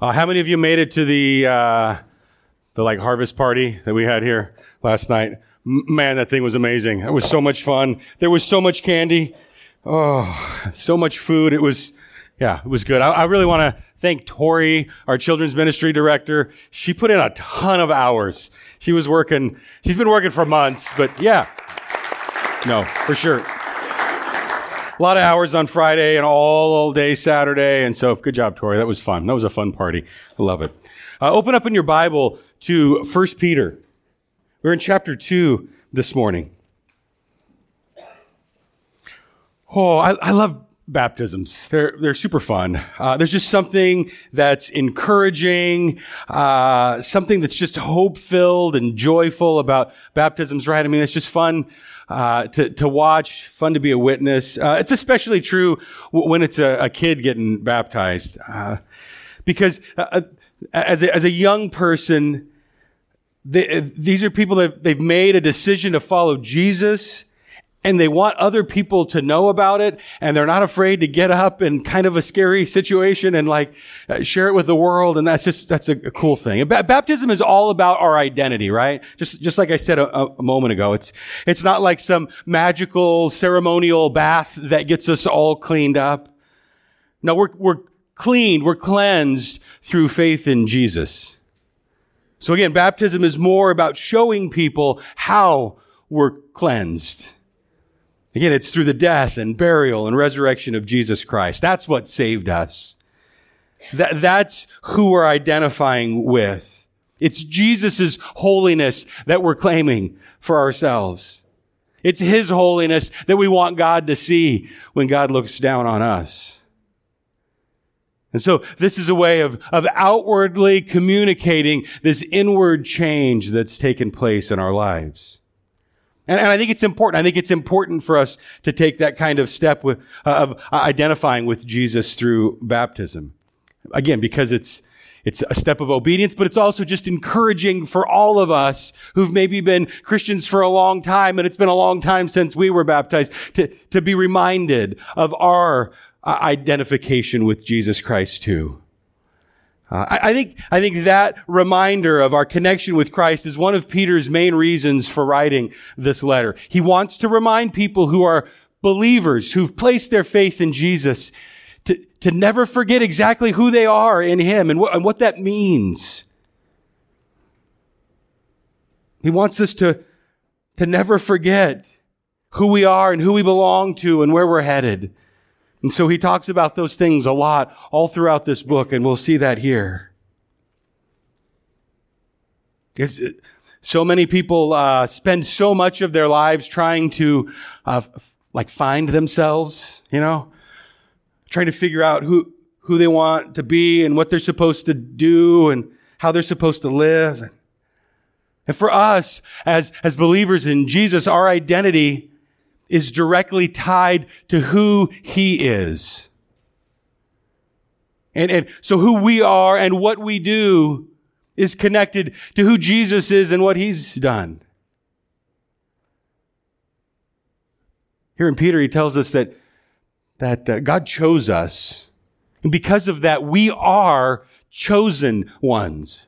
Uh, how many of you made it to the uh, the like harvest party that we had here last night? M- man, that thing was amazing. It was so much fun. There was so much candy. Oh, so much food. It was, yeah, it was good. I, I really want to thank Tori, our children's ministry director. She put in a ton of hours. She was working. She's been working for months, but yeah, no, for sure a lot of hours on Friday and all, all day Saturday. And so good job, Tori. That was fun. That was a fun party. I love it. Uh, open up in your Bible to First Peter. We're in chapter 2 this morning. Oh, I, I love baptisms. They're, they're super fun. Uh, there's just something that's encouraging, uh, something that's just hope filled and joyful about baptisms, right? I mean, it's just fun, uh, to, to watch, fun to be a witness. Uh, it's especially true w- when it's a, a, kid getting baptized. Uh, because uh, as a, as a young person, they, these are people that they've made a decision to follow Jesus and they want other people to know about it and they're not afraid to get up in kind of a scary situation and like uh, share it with the world and that's just that's a, a cool thing. Ba- baptism is all about our identity right? Just just like i said a, a, moment ago it's it's not like some magical ceremonial bath that gets us all cleaned up. No we're we're cleaned we're cleansed through faith in jesus. So again baptism is more about showing people how we're cleansed Again, it's through the death and burial and resurrection of Jesus Christ. That's what saved us. That, that's who we're identifying with. It's Jesus' holiness that we're claiming for ourselves. It's His holiness that we want God to see when God looks down on us. And so this is a way of, of outwardly communicating this inward change that's taken place in our lives. And, and, I think it's important. I think it's important for us to take that kind of step with, uh, of identifying with Jesus through baptism. Again, because it's, it's a step of obedience, but it's also just encouraging for all of us who've maybe been Christians for a long time, and it's been a long time since we were baptized, to, to be reminded of our uh, identification with Jesus Christ too. Uh, I, I, think, I think that reminder of our connection with Christ is one of Peter's main reasons for writing this letter. He wants to remind people who are believers, who've placed their faith in Jesus, to, to never forget exactly who they are in Him and, wh- and what that means. He wants us to, to never forget who we are and who we belong to and where we're headed. And so he talks about those things a lot all throughout this book, and we'll see that here. It's, so many people uh, spend so much of their lives trying to, uh, like, find themselves, you know, trying to figure out who who they want to be and what they're supposed to do and how they're supposed to live. And for us, as as believers in Jesus, our identity is directly tied to who he is. And, and so who we are and what we do is connected to who Jesus is and what he's done. Here in Peter, he tells us that, that uh, God chose us. And because of that, we are chosen ones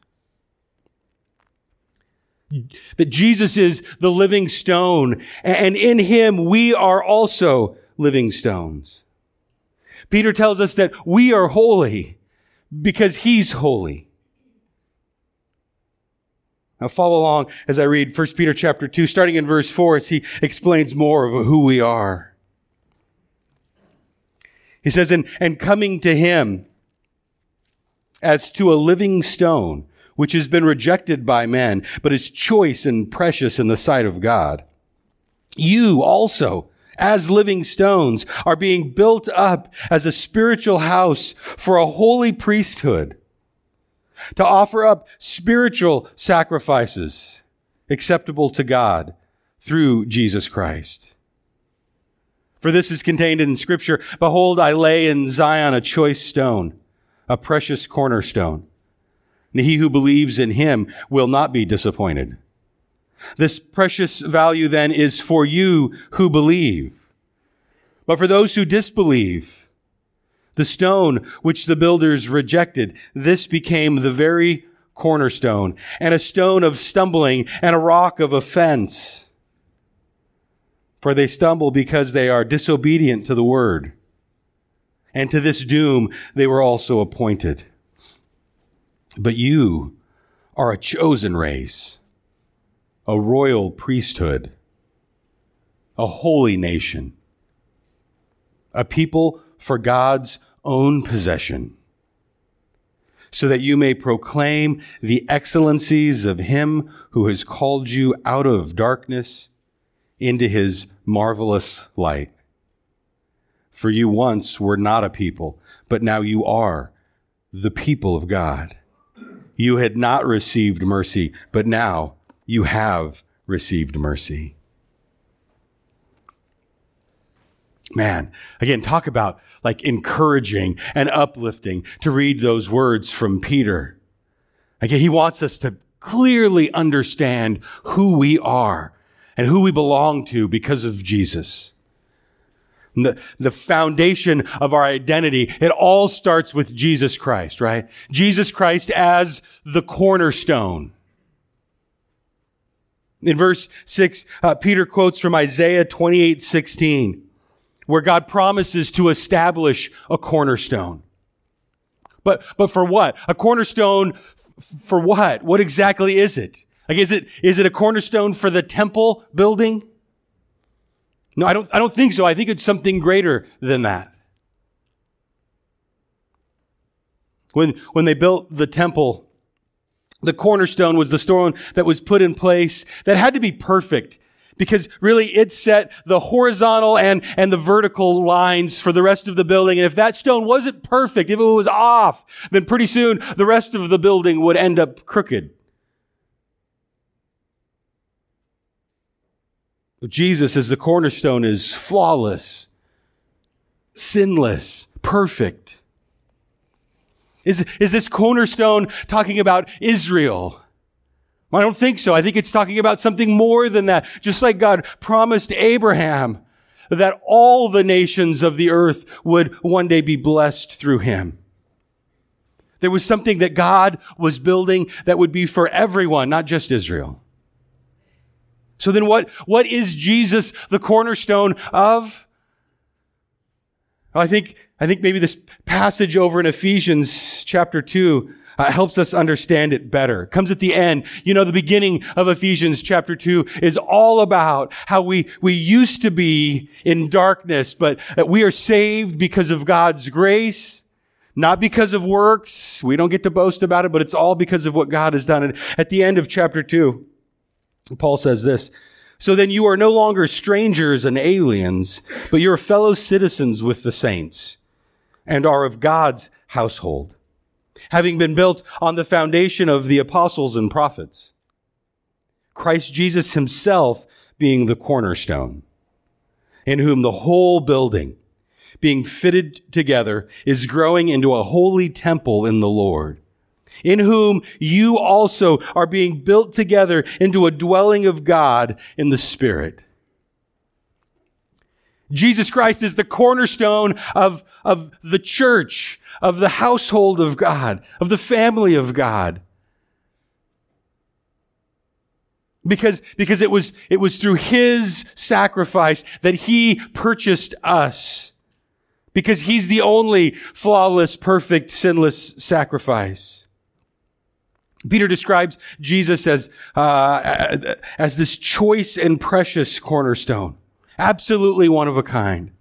that Jesus is the living stone, and in him we are also living stones. Peter tells us that we are holy because he's holy. Now follow along as I read 1 Peter chapter 2, starting in verse 4, as he explains more of who we are. He says, and, and coming to him as to a living stone, which has been rejected by men, but is choice and precious in the sight of God. You also, as living stones, are being built up as a spiritual house for a holy priesthood to offer up spiritual sacrifices acceptable to God through Jesus Christ. For this is contained in scripture, behold, I lay in Zion a choice stone, a precious cornerstone and he who believes in him will not be disappointed. This precious value then is for you who believe. But for those who disbelieve, The stone which the builders rejected, this became the very cornerstone, and a stone of stumbling and a rock of offense. For they stumble because they are disobedient to the word. And to this doom they were also appointed. But you are a chosen race, a royal priesthood, a holy nation, a people for God's own possession, so that you may proclaim the excellencies of him who has called you out of darkness into his marvelous light. For you once were not a people, but now you are the people of God. You had not received mercy, but now you have received mercy. Man, again, talk about like encouraging and uplifting to read those words from Peter. Again, he wants us to clearly understand who we are and who we belong to because of Jesus. The, the foundation of our identity, it all starts with Jesus Christ, right? Jesus Christ as the cornerstone. In verse 6, uh, Peter quotes from Isaiah 28 16 where God promises to establish a cornerstone. But, but for what? A cornerstone f- for what? What exactly is it? Like, is it, is it a cornerstone for the temple building? No, I don't, I don't think so. I think it's something greater than that. When, when they built the temple, the cornerstone was the stone that was put in place that had to be perfect because really it set the horizontal and, and the vertical lines for the rest of the building. And if that stone wasn't perfect, if it was off, then pretty soon the rest of the building would end up crooked. Jesus as the cornerstone is flawless, sinless, perfect. Is, is this cornerstone talking about Israel? I don't think so. I think it's talking about something more than that. Just like God promised Abraham that all the nations of the earth would one day be blessed through him. There was something that God was building that would be for everyone, not just Israel. So then what, what is Jesus the cornerstone of? I think, I think maybe this passage over in Ephesians chapter 2 uh, helps us understand it better. Comes at the end. You know, the beginning of Ephesians chapter 2 is all about how we, we used to be in darkness, but we are saved because of God's grace. Not because of works. We don't get to boast about it, but it's all because of what God has done. And at the end of chapter 2, Paul says this, so then you are no longer strangers and aliens, but you're fellow citizens with the saints and are of God's household having been built on the foundation of the apostles and prophets. Christ Jesus himself being the cornerstone, in whom the whole building, being fitted together, is growing into a holy temple in the Lord, in whom you also are being built together into a dwelling of God in the Spirit. Jesus Christ is the cornerstone of, of the church, of the household of God, of the family of God. Because, because it was, it was through his sacrifice that he purchased us. Because he's the only flawless, perfect, sinless sacrifice. Peter describes Jesus as, uh, as this choice and precious cornerstone. Absolutely one of a kind.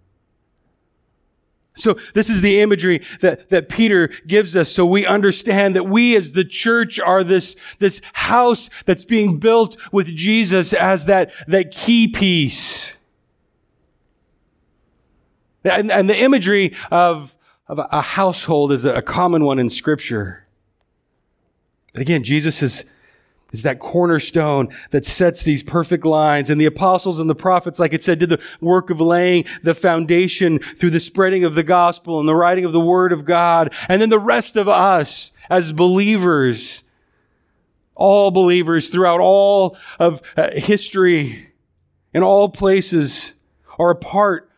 So this is the imagery that, that Peter gives us so we understand that we as the church are this, this house that's being built with Jesus as that, that key piece. And, and the imagery of, of a household is a common one in scripture. Again, Jesus is, is that cornerstone that sets these perfect lines. And the apostles and the prophets, like it said, did the work of laying the foundation through the spreading of the gospel and the writing of the word of God. And then the rest of us as believers, all believers throughout all of uh, history in all places are a part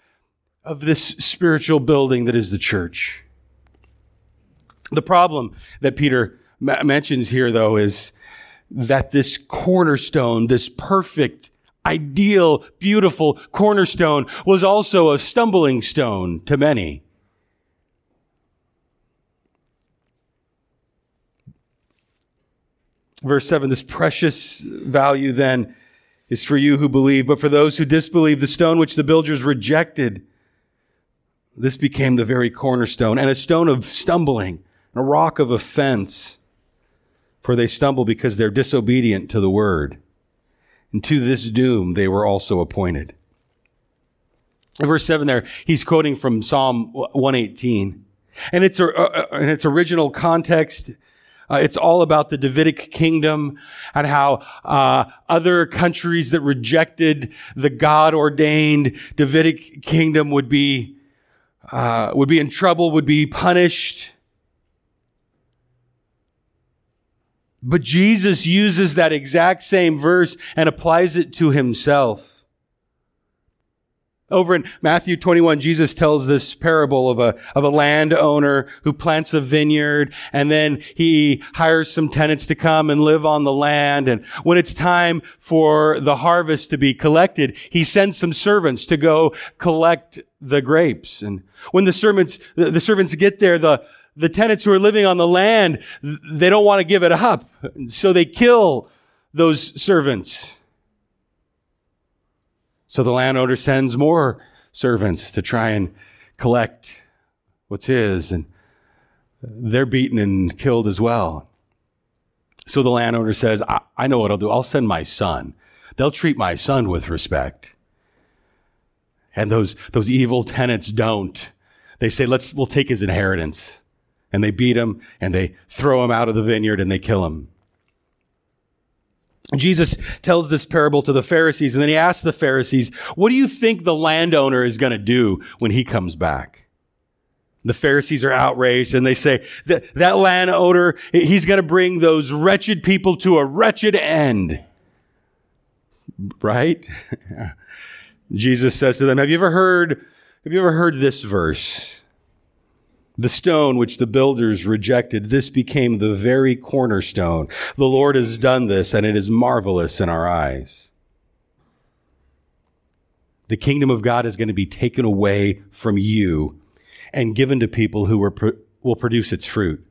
of this spiritual building that is the church. The problem that Peter mentions here, though, is that this cornerstone, this perfect, ideal, beautiful cornerstone was also a stumbling stone to many. Verse 7 This precious value then is for you who believe, but for those who disbelieve, the stone which the builders rejected, this became the very cornerstone and a stone of stumbling a rock of offense. For they stumble because they're disobedient to the word. And to this doom they were also appointed. In verse 7 there, he's quoting from Psalm 118. And its, uh, in its original context, uh, it's all about the Davidic kingdom and how uh, other countries that rejected the God ordained Davidic kingdom would be uh, would be in trouble, would be punished. But Jesus uses that exact same verse and applies it to himself. Over in Matthew 21, Jesus tells this parable of a, of a landowner who plants a vineyard and then he hires some tenants to come and live on the land. And when it's time for the harvest to be collected, he sends some servants to go collect the grapes. And when the servants, the, the servants get there, the, the tenants who are living on the land, they don't want to give it up. So they kill those servants. So the landowner sends more servants to try and collect what's his, and they're beaten and killed as well. So the landowner says, I, I know what I'll do. I'll send my son. They'll treat my son with respect. And those, those evil tenants don't. They say, let's, we'll take his inheritance. And they beat him and they throw him out of the vineyard and they kill him. Jesus tells this parable to the Pharisees, and then he asks the Pharisees, What do you think the landowner is going to do when he comes back? The Pharisees are outraged and they say that that landowner, he's going to bring those wretched people to a wretched end. Right? Jesus says to them, Have you ever heard, have you ever heard this verse? The stone which the builders rejected, this became the very cornerstone. The Lord has done this, and it is marvelous in our eyes. The kingdom of God is going to be taken away from you and given to people who will produce its fruit.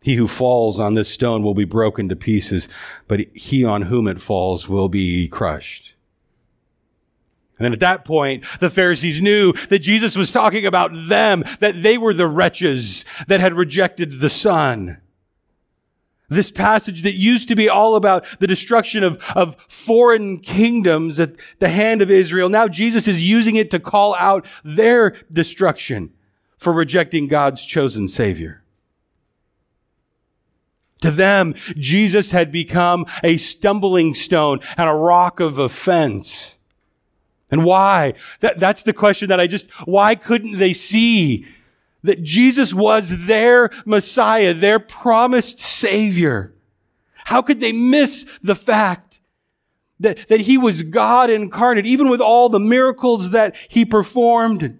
He who falls on this stone will be broken to pieces, but he on whom it falls will be crushed. And then at that point, the Pharisees knew that Jesus was talking about them, that they were the wretches that had rejected the Son. This passage that used to be all about the destruction of, of foreign kingdoms at the hand of Israel, now Jesus is using it to call out their destruction for rejecting God's chosen Savior. To them, Jesus had become a stumbling stone and a rock of offense. And why? That, that's the question that I just, why couldn't they see that Jesus was their Messiah, their promised Savior? How could they miss the fact that, that He was God incarnate, even with all the miracles that He performed?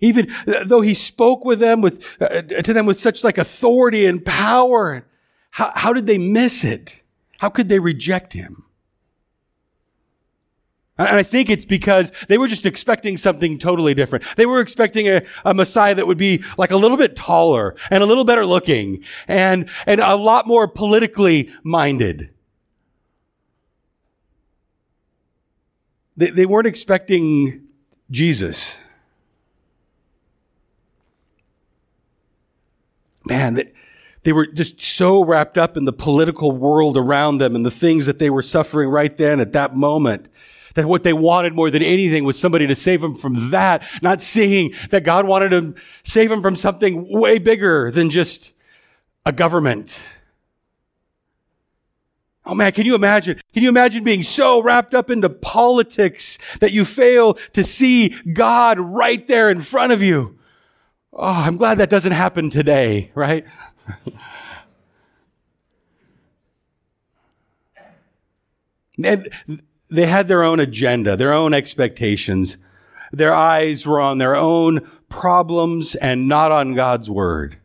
Even though He spoke with them with, uh, to them with such like authority and power, how, how did they miss it? How could they reject Him? And I think it's because they were just expecting something totally different. They were expecting a, a, Messiah that would be like a little bit taller and a little better looking and, and a lot more politically minded. They, they weren't expecting Jesus. Man, they, they were just so wrapped up in the political world around them and the things that they were suffering right then at that moment that what they wanted more than anything was somebody to save them from that, not seeing that God wanted to save them from something way bigger than just a government. Oh man, can you imagine? Can you imagine being so wrapped up into politics that you fail to see God right there in front of you? Oh, I'm glad that doesn't happen today, right? and they had their own agenda, their own expectations. Their eyes were on their own problems and not on God's word.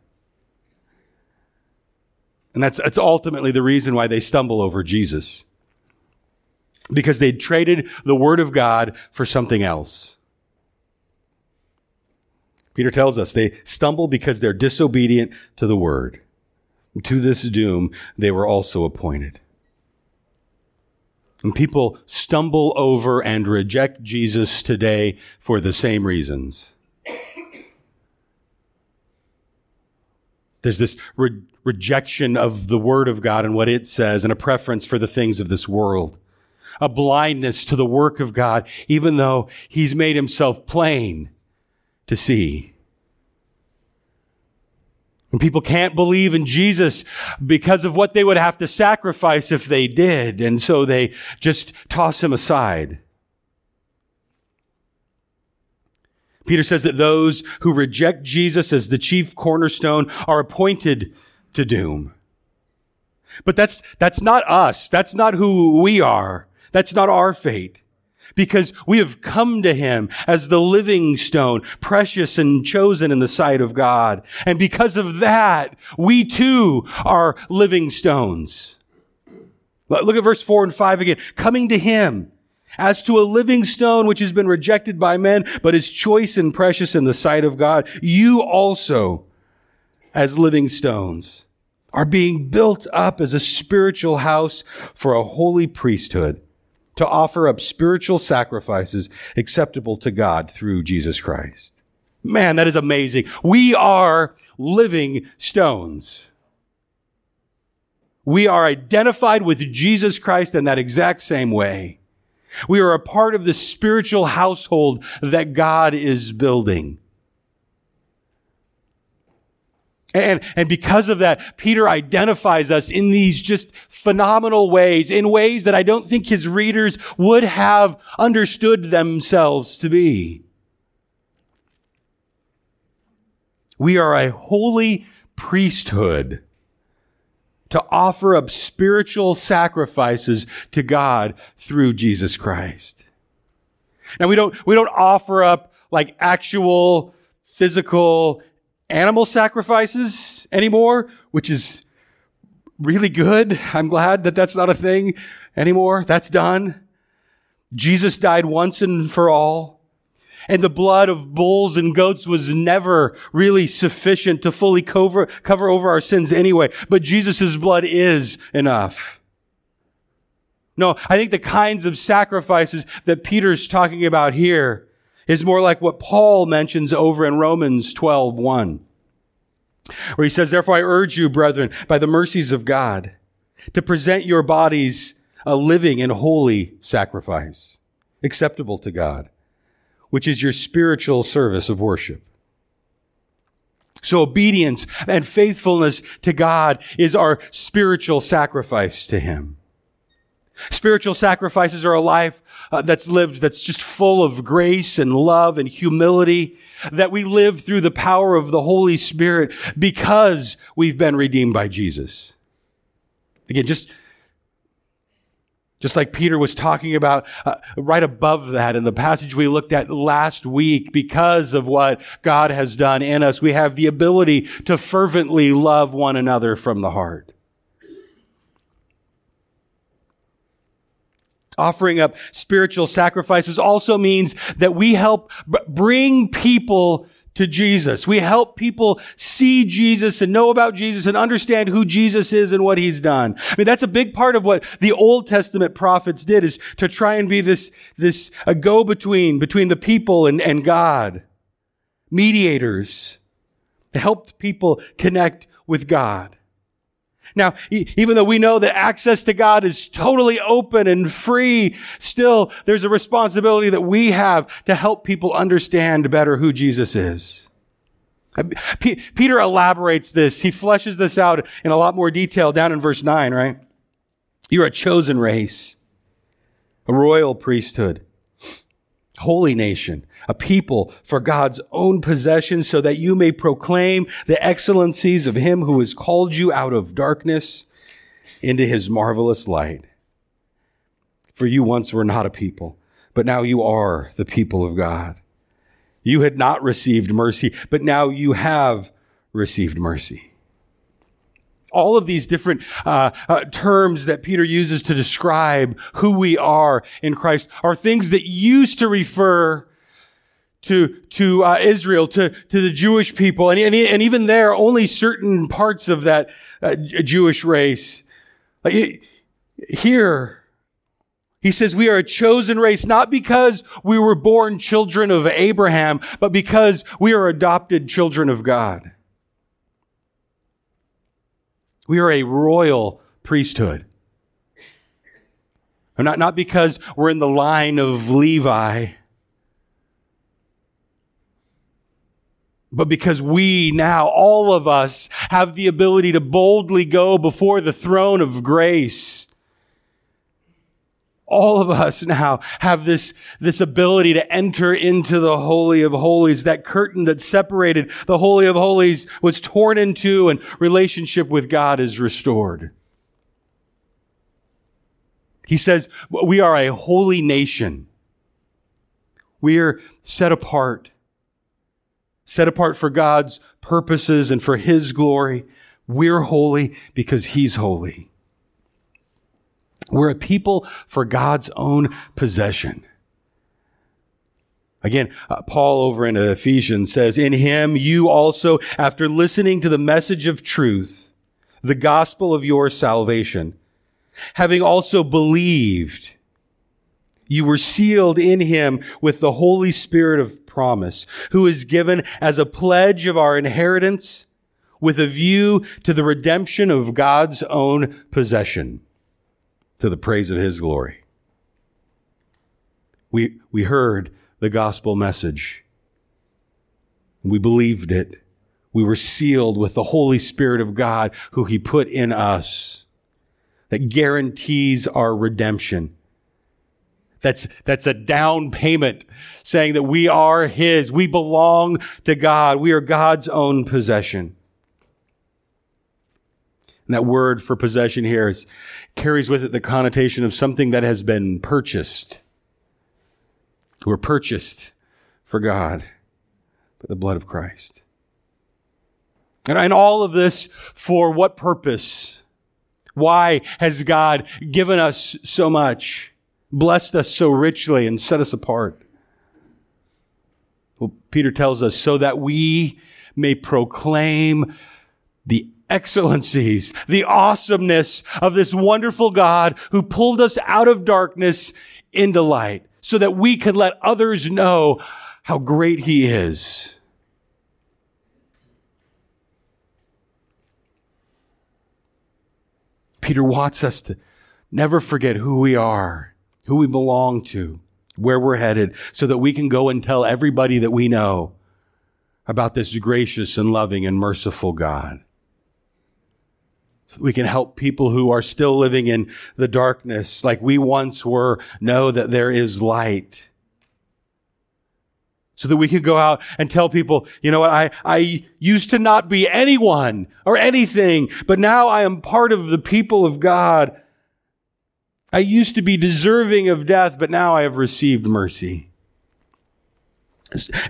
And that's, that's ultimately the reason why they stumble over Jesus. Because they'd traded the word of God for something else. Peter tells us they stumble because they're disobedient to the word. To this doom, they were also appointed. And people stumble over and reject Jesus today for the same reasons. There's this re- rejection of the Word of God and what it says, and a preference for the things of this world. A blindness to the work of God, even though He's made Himself plain to see. And people can't believe in Jesus because of what they would have to sacrifice if they did, and so they just toss Him aside. Peter says that those who reject Jesus as the chief cornerstone are appointed to doom. But that's, that's not us. That's not who we are. That's not our fate. Because we have come to him as the living stone, precious and chosen in the sight of God. And because of that, we too are living stones. Look at verse four and five again. Coming to him as to a living stone which has been rejected by men, but is choice and precious in the sight of God, you also, as living stones, are being built up as a spiritual house for a holy priesthood to offer up spiritual sacrifices acceptable to God through Jesus Christ. Man, that is amazing. We are living stones. We are identified with Jesus Christ in that exact same way. We are a part of the spiritual household that God is building. And, and because of that, Peter identifies us in these just phenomenal ways, in ways that I don't think his readers would have understood themselves to be. We are a holy priesthood to offer up spiritual sacrifices to God through Jesus Christ. Now we don't, we don't offer up like actual physical animal sacrifices anymore, which is really good. I'm glad that that's not a thing anymore. That's done. Jesus died once and for all. And the blood of bulls and goats was never really sufficient to fully cover, cover over our sins anyway. But Jesus' blood is enough. No, I think the kinds of sacrifices that Peter's talking about here is more like what Paul mentions over in Romans 12, 1, where he says, Therefore I urge you, brethren, by the mercies of God, to present your bodies a living and holy sacrifice, acceptable to God which is your spiritual service of worship. So obedience and faithfulness to God is our spiritual sacrifice to Him. Spiritual sacrifices are a life uh, that's lived that's just full of grace and love and humility, that we live through the power of the Holy Spirit because we've been redeemed by Jesus. Again, just just like Peter was talking about uh, right above that in the passage we looked at last week, because of what God has done in us, we have the ability to fervently love one another from the heart. Offering up spiritual sacrifices also means that we help bring people to Jesus. We help people see Jesus and know about Jesus and understand who Jesus is and what he's done. I mean, that's a big part of what the Old Testament prophets did is to try and be this, this, a go-between between the people and, and God. Mediators. To help people connect with God. Now, even though we know that access to God is totally open and free, still there's a responsibility that we have to help people understand better who Jesus is. Peter elaborates this. He fleshes this out in a lot more detail down in verse 9, right? You're a chosen race, a royal priesthood, holy nation, a people for God's own possession so that you may proclaim the excellencies of him who has called you out of darkness into his marvelous light. For you once were not a people, but now you are the people of God. You had not received mercy, but now you have received mercy. All of these different uh, uh, terms that Peter uses to describe who we are in Christ are things that used to refer to to uh, Israel, to to the Jewish people, and, and, and even there, only certain parts of that uh, Jewish race. Here, he says we are a chosen race, not because we were born children of Abraham, but because we are adopted children of God. We are a royal priesthood. Not, not because we're in the line of Levi, but because we now, all of us, have the ability to boldly go before the throne of grace all of us now have this, this ability to enter into the Holy of Holies. That curtain that separated the Holy of Holies was torn into and relationship with God is restored. He says, we are a holy nation. We are set apart, set apart for God's purposes and for His glory. We're holy because He's holy. We're a people for God's own possession. Again, uh, Paul over in Ephesians says, In him you also, after listening to the message of truth, the gospel of your salvation, having also believed, you were sealed in him with the Holy Spirit of promise, who is given as a pledge of our inheritance with a view to the redemption of God's own possession to the praise of his glory. We, we heard the gospel message. We believed it. We were sealed with the Holy Spirit of God who he put in us that guarantees our redemption. That's, that's a down payment saying that we are his. We belong to God. We are God's own possession. And that word for possession here is, carries with it the connotation of something that has been purchased. We're purchased for God by the blood of Christ. And, and all of this for what purpose? Why has God given us so much, blessed us so richly, and set us apart? Well, Peter tells us so that we may proclaim the excellencies, the awesomeness of this wonderful God who pulled us out of darkness into light so that we could let others know how great he is. Peter wants us to never forget who we are, who we belong to, where we're headed, so that we can go and tell everybody that we know about this gracious and loving and merciful God So that we can help people who are still living in the darkness like we once were know that there is light. So that we could go out and tell people, you know what, I, I used to not be anyone or anything, but now I am part of the people of God. I used to be deserving of death, but now I have received mercy.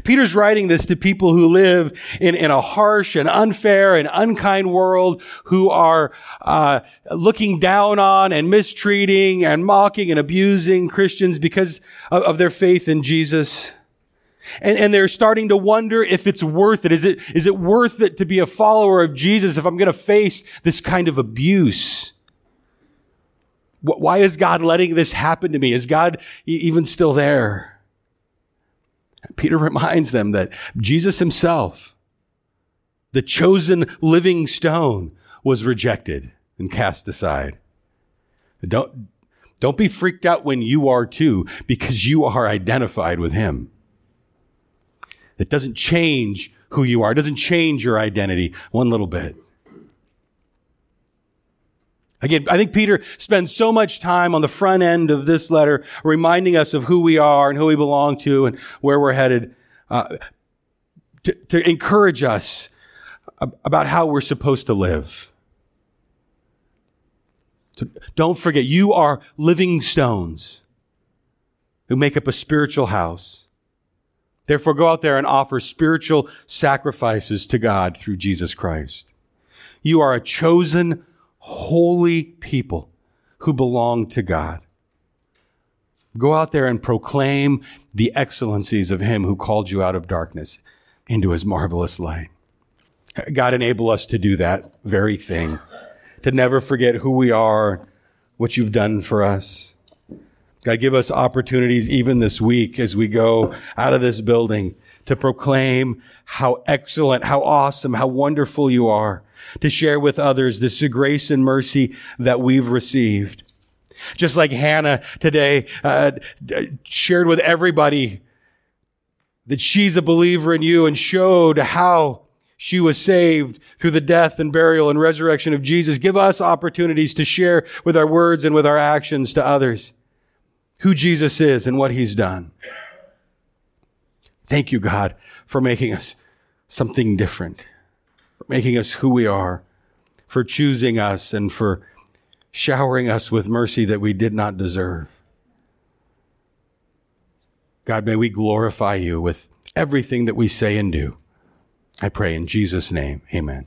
Peter's writing this to people who live in, in a harsh and unfair and unkind world who are uh, looking down on and mistreating and mocking and abusing Christians because of, of their faith in Jesus. And, and, they're starting to wonder if it's worth it. Is it, is it worth it to be a follower of Jesus if I'm going to face this kind of abuse? Why is God letting this happen to me? Is God even still there? Peter reminds them that Jesus himself, the chosen living stone, was rejected and cast aside. Don't, don't be freaked out when you are too, because you are identified with him. It doesn't change who you are. It doesn't change your identity one little bit. Again, I think Peter spends so much time on the front end of this letter reminding us of who we are and who we belong to and where we're headed uh, to, to encourage us about how we're supposed to live. So don't forget, you are living stones who make up a spiritual house. Therefore, go out there and offer spiritual sacrifices to God through Jesus Christ. You are a chosen, holy people who belong to God. Go out there and proclaim the excellencies of Him who called you out of darkness into His marvelous light. God, enable us to do that very thing, to never forget who we are, what you've done for us. God, give us opportunities even this week as we go out of this building to proclaim how excellent, how awesome, how wonderful you are, to share with others this grace and mercy that we've received. Just like Hannah today uh, shared with everybody that she's a believer in you and showed how she was saved through the death and burial and resurrection of Jesus. Give us opportunities to share with our words and with our actions to others who Jesus is and what he's done. Thank you, God, for making us something different, for making us who we are, for choosing us and for showering us with mercy that we did not deserve. God, may we glorify you with everything that we say and do. I pray in Jesus' name, amen.